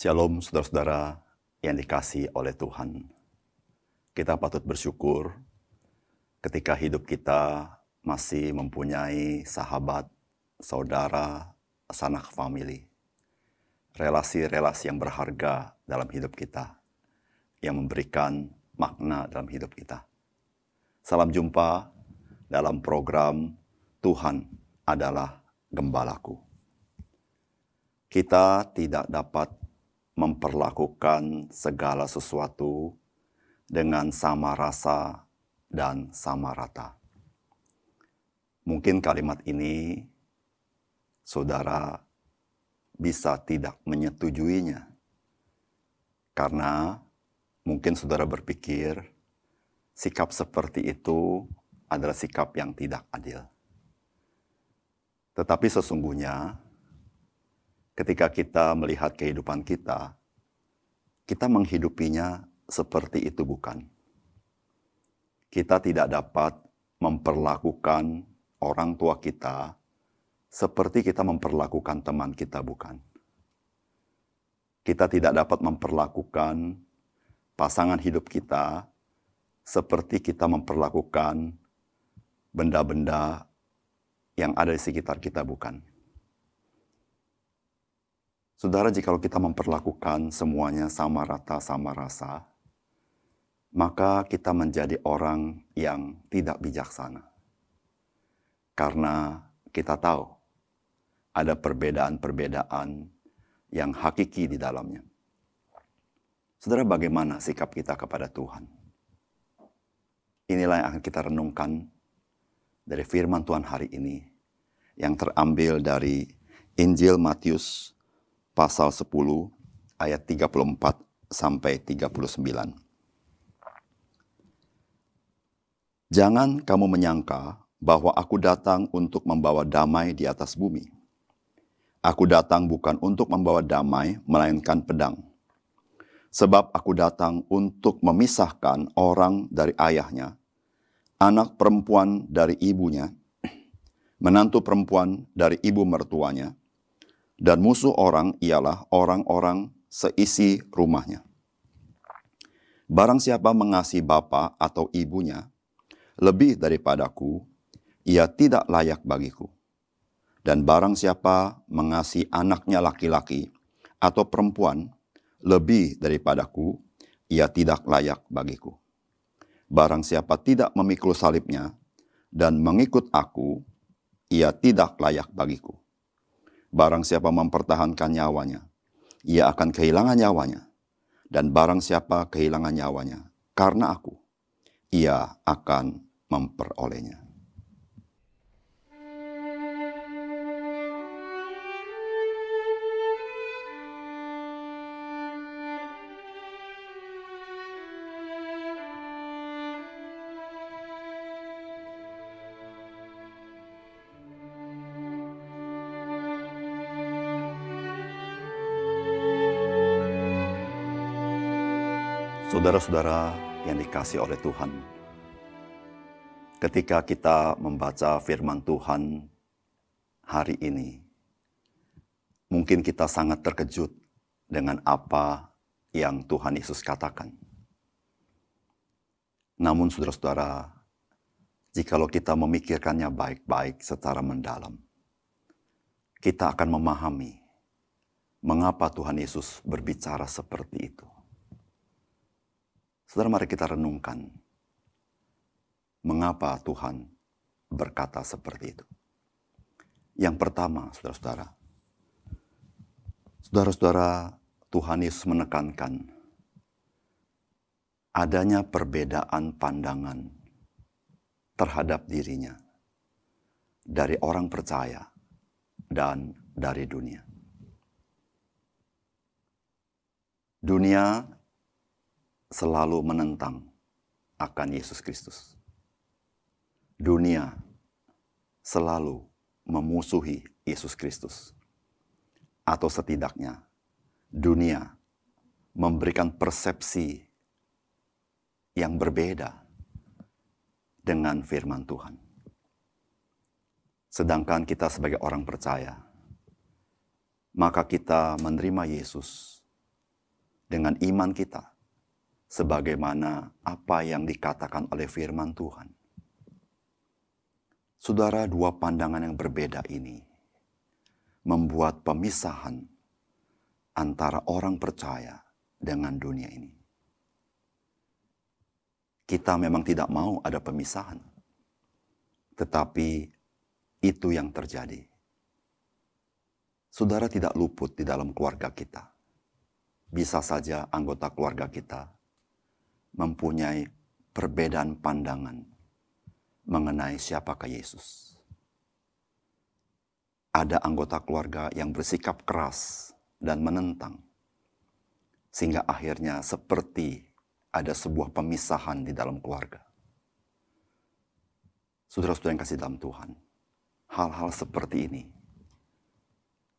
Shalom saudara-saudara yang dikasih oleh Tuhan. Kita patut bersyukur ketika hidup kita masih mempunyai sahabat, saudara, sanak family. Relasi-relasi yang berharga dalam hidup kita. Yang memberikan makna dalam hidup kita. Salam jumpa dalam program Tuhan adalah Gembalaku. Kita tidak dapat memperlakukan segala sesuatu dengan sama rasa dan sama rata. Mungkin kalimat ini saudara bisa tidak menyetujuinya, karena mungkin saudara berpikir sikap seperti itu adalah sikap yang tidak adil. Tetapi sesungguhnya, ketika kita melihat kehidupan kita, kita menghidupinya seperti itu bukan. Kita tidak dapat memperlakukan orang tua kita seperti kita memperlakukan teman kita bukan. Kita tidak dapat memperlakukan pasangan hidup kita seperti kita memperlakukan benda-benda yang ada di sekitar kita bukan. Saudara, jika kita memperlakukan semuanya sama rata, sama rasa, maka kita menjadi orang yang tidak bijaksana. Karena kita tahu ada perbedaan-perbedaan yang hakiki di dalamnya. Saudara, bagaimana sikap kita kepada Tuhan? Inilah yang akan kita renungkan dari firman Tuhan hari ini yang terambil dari Injil Matius pasal 10 ayat 34 sampai 39. Jangan kamu menyangka bahwa aku datang untuk membawa damai di atas bumi. Aku datang bukan untuk membawa damai, melainkan pedang. Sebab aku datang untuk memisahkan orang dari ayahnya, anak perempuan dari ibunya, menantu perempuan dari ibu mertuanya, dan musuh orang ialah orang-orang seisi rumahnya. Barang siapa mengasihi bapa atau ibunya lebih daripadaku, ia tidak layak bagiku. Dan barang siapa mengasihi anaknya laki-laki atau perempuan lebih daripadaku, ia tidak layak bagiku. Barang siapa tidak memikul salibnya dan mengikut aku, ia tidak layak bagiku. Barang siapa mempertahankan nyawanya, ia akan kehilangan nyawanya. Dan barang siapa kehilangan nyawanya, karena aku, ia akan memperolehnya. Saudara-saudara yang dikasih oleh Tuhan, ketika kita membaca firman Tuhan hari ini, mungkin kita sangat terkejut dengan apa yang Tuhan Yesus katakan. Namun saudara-saudara, jikalau kita memikirkannya baik-baik secara mendalam, kita akan memahami mengapa Tuhan Yesus berbicara seperti itu. Saudara, mari kita renungkan mengapa Tuhan berkata seperti itu. Yang pertama, saudara-saudara, saudara-saudara, Tuhan Yesus menekankan adanya perbedaan pandangan terhadap dirinya dari orang percaya dan dari dunia. Dunia selalu menentang akan Yesus Kristus. Dunia selalu memusuhi Yesus Kristus. Atau setidaknya dunia memberikan persepsi yang berbeda dengan firman Tuhan. Sedangkan kita sebagai orang percaya, maka kita menerima Yesus dengan iman kita, sebagaimana apa yang dikatakan oleh firman Tuhan. Saudara, dua pandangan yang berbeda ini membuat pemisahan antara orang percaya dengan dunia ini. Kita memang tidak mau ada pemisahan, tetapi itu yang terjadi. Saudara tidak luput di dalam keluarga kita bisa saja anggota keluarga kita mempunyai perbedaan pandangan mengenai siapakah Yesus. Ada anggota keluarga yang bersikap keras dan menentang, sehingga akhirnya seperti ada sebuah pemisahan di dalam keluarga. Saudara-saudara yang kasih dalam Tuhan, hal-hal seperti ini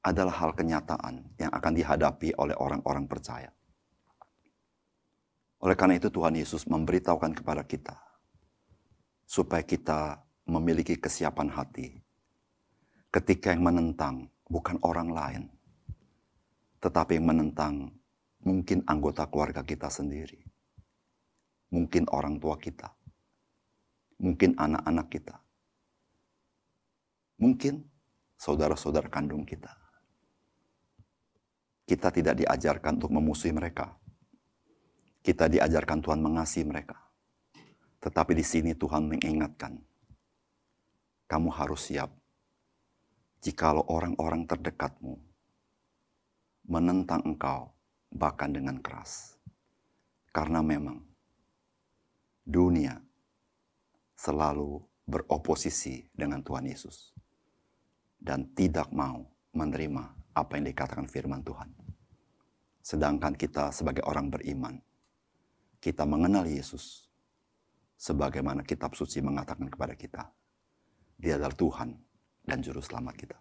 adalah hal kenyataan yang akan dihadapi oleh orang-orang percaya. Oleh karena itu Tuhan Yesus memberitahukan kepada kita supaya kita memiliki kesiapan hati ketika yang menentang bukan orang lain, tetapi yang menentang mungkin anggota keluarga kita sendiri, mungkin orang tua kita, mungkin anak-anak kita, mungkin saudara-saudara kandung kita. Kita tidak diajarkan untuk memusuhi mereka. Kita diajarkan Tuhan mengasihi mereka. Tetapi di sini Tuhan mengingatkan, kamu harus siap jikalau orang-orang terdekatmu menentang engkau bahkan dengan keras. Karena memang dunia selalu beroposisi dengan Tuhan Yesus dan tidak mau menerima apa yang dikatakan firman Tuhan. Sedangkan kita sebagai orang beriman, kita mengenal Yesus sebagaimana kitab suci mengatakan kepada kita. Dia adalah Tuhan dan Juru Selamat kita.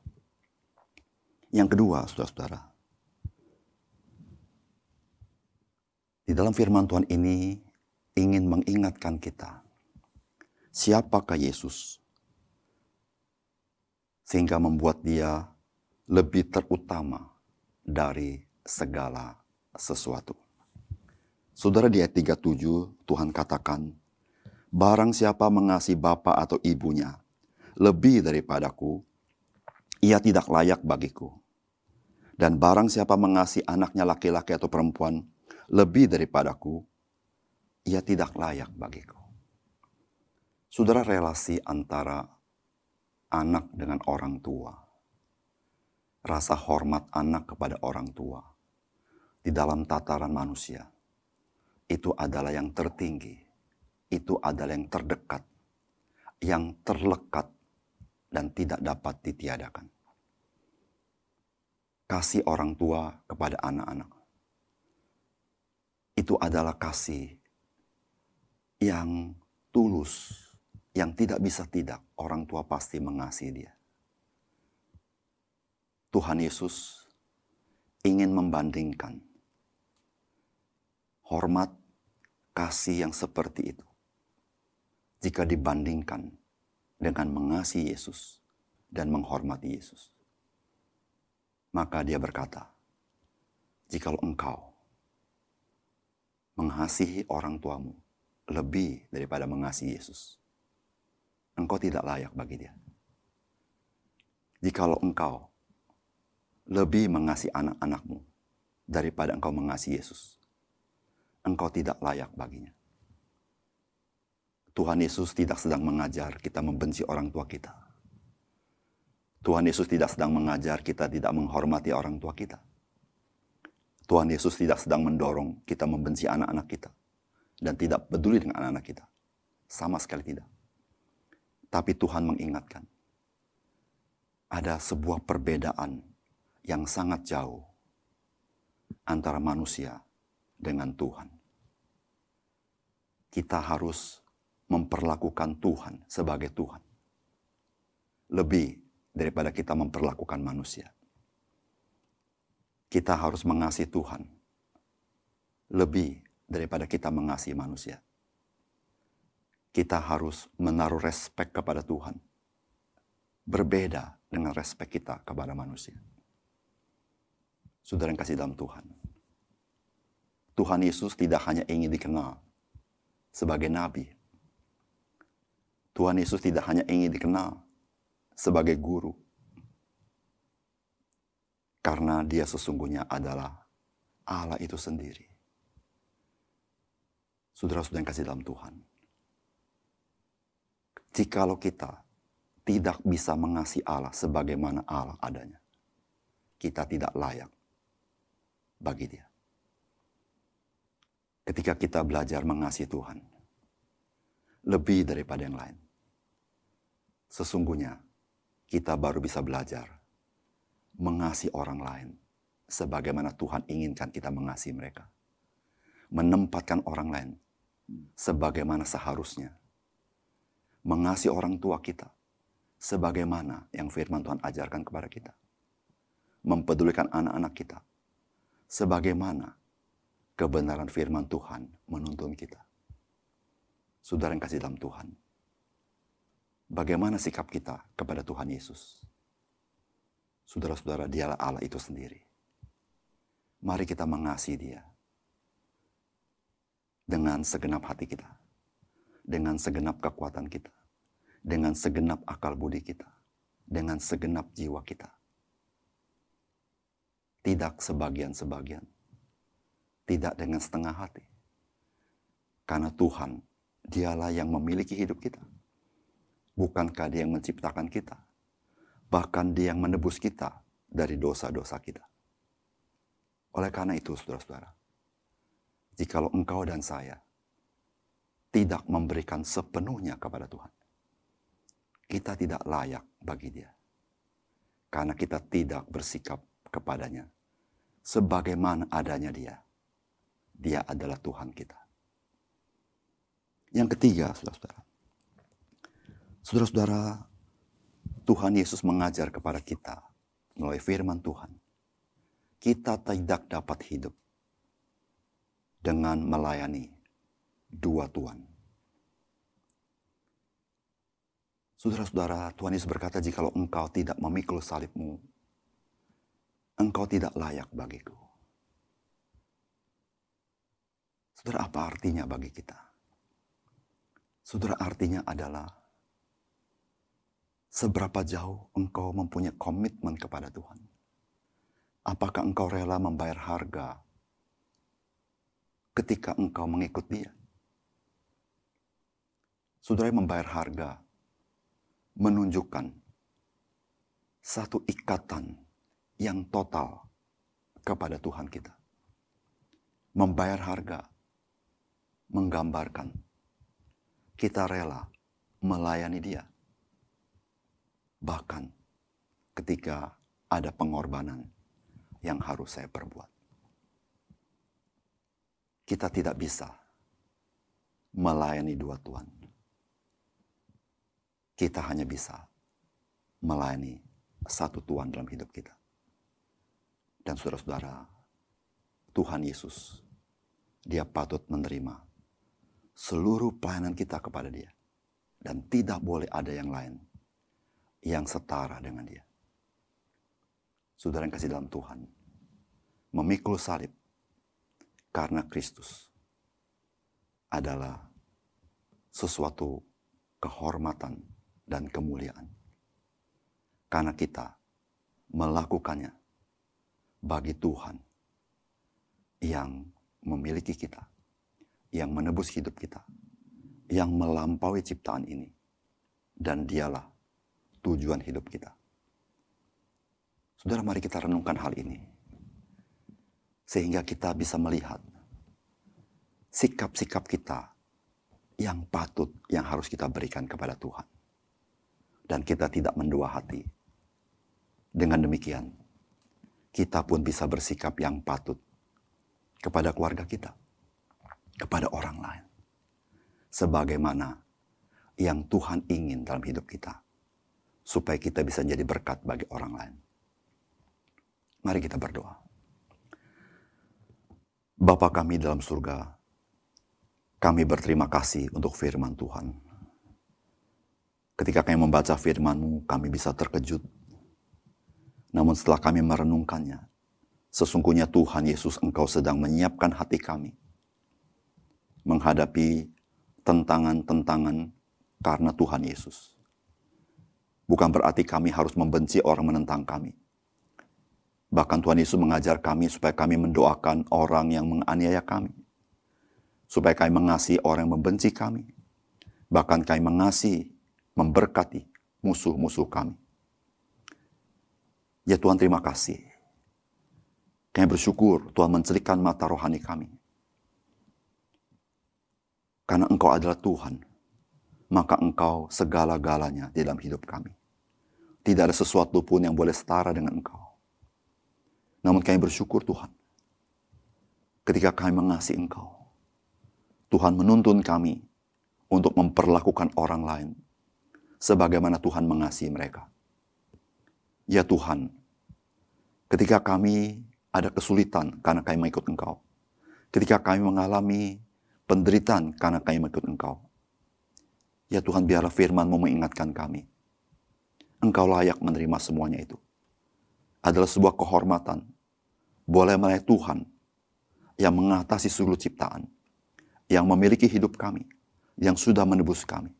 Yang kedua, saudara-saudara, di dalam firman Tuhan ini ingin mengingatkan kita, siapakah Yesus, sehingga membuat dia lebih terutama dari segala sesuatu. Saudara di ayat 37 Tuhan katakan, Barang siapa mengasihi bapa atau ibunya lebih daripadaku, ia tidak layak bagiku. Dan barang siapa mengasihi anaknya laki-laki atau perempuan lebih daripadaku, ia tidak layak bagiku. Saudara relasi antara anak dengan orang tua rasa hormat anak kepada orang tua di dalam tataran manusia itu adalah yang tertinggi, itu adalah yang terdekat, yang terlekat dan tidak dapat ditiadakan. Kasih orang tua kepada anak-anak itu adalah kasih yang tulus, yang tidak bisa tidak. Orang tua pasti mengasihi dia. Tuhan Yesus ingin membandingkan hormat kasih yang seperti itu. Jika dibandingkan dengan mengasihi Yesus dan menghormati Yesus. Maka dia berkata, jikalau engkau mengasihi orang tuamu lebih daripada mengasihi Yesus, engkau tidak layak bagi dia. Jikalau engkau lebih mengasihi anak-anakmu daripada engkau mengasihi Yesus. Engkau tidak layak baginya. Tuhan Yesus tidak sedang mengajar kita membenci orang tua kita. Tuhan Yesus tidak sedang mengajar kita tidak menghormati orang tua kita. Tuhan Yesus tidak sedang mendorong kita membenci anak-anak kita dan tidak peduli dengan anak-anak kita. Sama sekali tidak. Tapi Tuhan mengingatkan ada sebuah perbedaan yang sangat jauh antara manusia dengan Tuhan. Kita harus memperlakukan Tuhan sebagai Tuhan. Lebih daripada kita memperlakukan manusia. Kita harus mengasihi Tuhan lebih daripada kita mengasihi manusia. Kita harus menaruh respek kepada Tuhan. Berbeda dengan respek kita kepada manusia. Saudara yang kasih dalam Tuhan. Tuhan Yesus tidak hanya ingin dikenal sebagai nabi. Tuhan Yesus tidak hanya ingin dikenal sebagai guru. Karena dia sesungguhnya adalah Allah itu sendiri. Saudara-saudara yang kasih dalam Tuhan. Jikalau kita tidak bisa mengasihi Allah sebagaimana Allah adanya, kita tidak layak bagi dia. Ketika kita belajar mengasihi Tuhan, lebih daripada yang lain, sesungguhnya kita baru bisa belajar mengasihi orang lain sebagaimana Tuhan inginkan kita mengasihi mereka. Menempatkan orang lain sebagaimana seharusnya. Mengasihi orang tua kita sebagaimana yang firman Tuhan ajarkan kepada kita. Mempedulikan anak-anak kita sebagaimana kebenaran firman Tuhan menuntun kita. Saudara yang kasih dalam Tuhan, bagaimana sikap kita kepada Tuhan Yesus? Saudara-saudara, dialah Allah itu sendiri. Mari kita mengasihi dia. Dengan segenap hati kita. Dengan segenap kekuatan kita. Dengan segenap akal budi kita. Dengan segenap jiwa kita. Tidak sebagian-sebagian. Tidak dengan setengah hati. Karena Tuhan, dialah yang memiliki hidup kita. Bukankah dia yang menciptakan kita? Bahkan dia yang menebus kita dari dosa-dosa kita. Oleh karena itu, saudara-saudara, jikalau engkau dan saya tidak memberikan sepenuhnya kepada Tuhan, kita tidak layak bagi dia. Karena kita tidak bersikap kepadanya sebagaimana adanya dia. Dia adalah Tuhan kita. Yang ketiga, saudara-saudara. Saudara-saudara, Tuhan Yesus mengajar kepada kita melalui firman Tuhan. Kita tidak dapat hidup dengan melayani dua Tuhan. Saudara-saudara, Tuhan Yesus berkata, jikalau engkau tidak memikul salibmu, engkau tidak layak bagiku. Saudara, apa artinya bagi kita? Saudara, artinya adalah Seberapa jauh engkau mempunyai komitmen kepada Tuhan? Apakah engkau rela membayar harga ketika engkau mengikut Dia? Saudara membayar harga menunjukkan satu ikatan yang total kepada Tuhan kita. Membayar harga menggambarkan kita rela melayani Dia Bahkan ketika ada pengorbanan yang harus saya perbuat. Kita tidak bisa melayani dua Tuhan. Kita hanya bisa melayani satu Tuhan dalam hidup kita. Dan saudara-saudara, Tuhan Yesus, dia patut menerima seluruh pelayanan kita kepada dia. Dan tidak boleh ada yang lain yang setara dengan dia. Saudara yang kasih dalam Tuhan, memikul salib karena Kristus adalah sesuatu kehormatan dan kemuliaan. Karena kita melakukannya bagi Tuhan yang memiliki kita, yang menebus hidup kita, yang melampaui ciptaan ini. Dan dialah tujuan hidup kita. Saudara, mari kita renungkan hal ini. Sehingga kita bisa melihat sikap-sikap kita yang patut, yang harus kita berikan kepada Tuhan. Dan kita tidak mendua hati. Dengan demikian, kita pun bisa bersikap yang patut kepada keluarga kita, kepada orang lain. Sebagaimana yang Tuhan ingin dalam hidup kita. Supaya kita bisa jadi berkat bagi orang lain. Mari kita berdoa. Bapa kami dalam surga, kami berterima kasih untuk firman Tuhan. Ketika kami membaca firman-Mu, kami bisa terkejut. Namun setelah kami merenungkannya, sesungguhnya Tuhan Yesus Engkau sedang menyiapkan hati kami menghadapi tentangan-tentangan karena Tuhan Yesus. Bukan berarti kami harus membenci orang menentang kami. Bahkan Tuhan Yesus mengajar kami supaya kami mendoakan orang yang menganiaya kami. Supaya kami mengasihi orang yang membenci kami. Bahkan kami mengasihi, memberkati musuh-musuh kami. Ya Tuhan terima kasih. Kami bersyukur Tuhan mencelikkan mata rohani kami. Karena Engkau adalah Tuhan maka engkau segala-galanya di dalam hidup kami. Tidak ada sesuatu pun yang boleh setara dengan engkau. Namun kami bersyukur Tuhan. Ketika kami mengasihi engkau. Tuhan menuntun kami untuk memperlakukan orang lain. Sebagaimana Tuhan mengasihi mereka. Ya Tuhan, ketika kami ada kesulitan karena kami mengikut engkau. Ketika kami mengalami penderitaan karena kami mengikut engkau Ya Tuhan biarlah firman-Mu mengingatkan kami. Engkau layak menerima semuanya itu. Adalah sebuah kehormatan. Boleh melihat Tuhan yang mengatasi seluruh ciptaan. Yang memiliki hidup kami. Yang sudah menebus kami.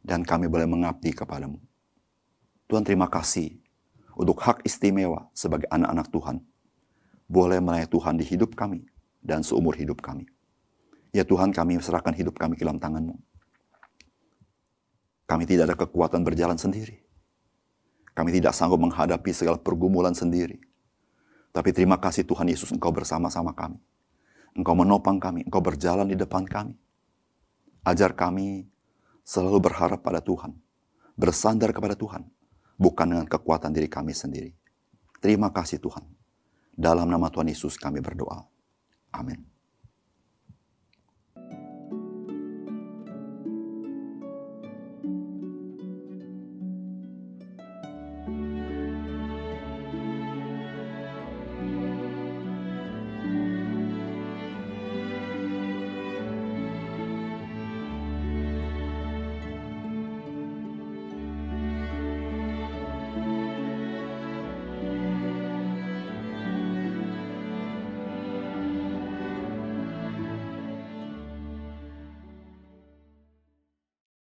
Dan kami boleh mengabdi kepadamu. Tuhan terima kasih untuk hak istimewa sebagai anak-anak Tuhan. Boleh melihat Tuhan di hidup kami dan seumur hidup kami. Ya Tuhan kami serahkan hidup kami ke dalam tangan-Mu. Kami tidak ada kekuatan berjalan sendiri. Kami tidak sanggup menghadapi segala pergumulan sendiri. Tapi terima kasih Tuhan Yesus Engkau bersama-sama kami. Engkau menopang kami, Engkau berjalan di depan kami. Ajar kami selalu berharap pada Tuhan. Bersandar kepada Tuhan. Bukan dengan kekuatan diri kami sendiri. Terima kasih Tuhan. Dalam nama Tuhan Yesus kami berdoa. Amin.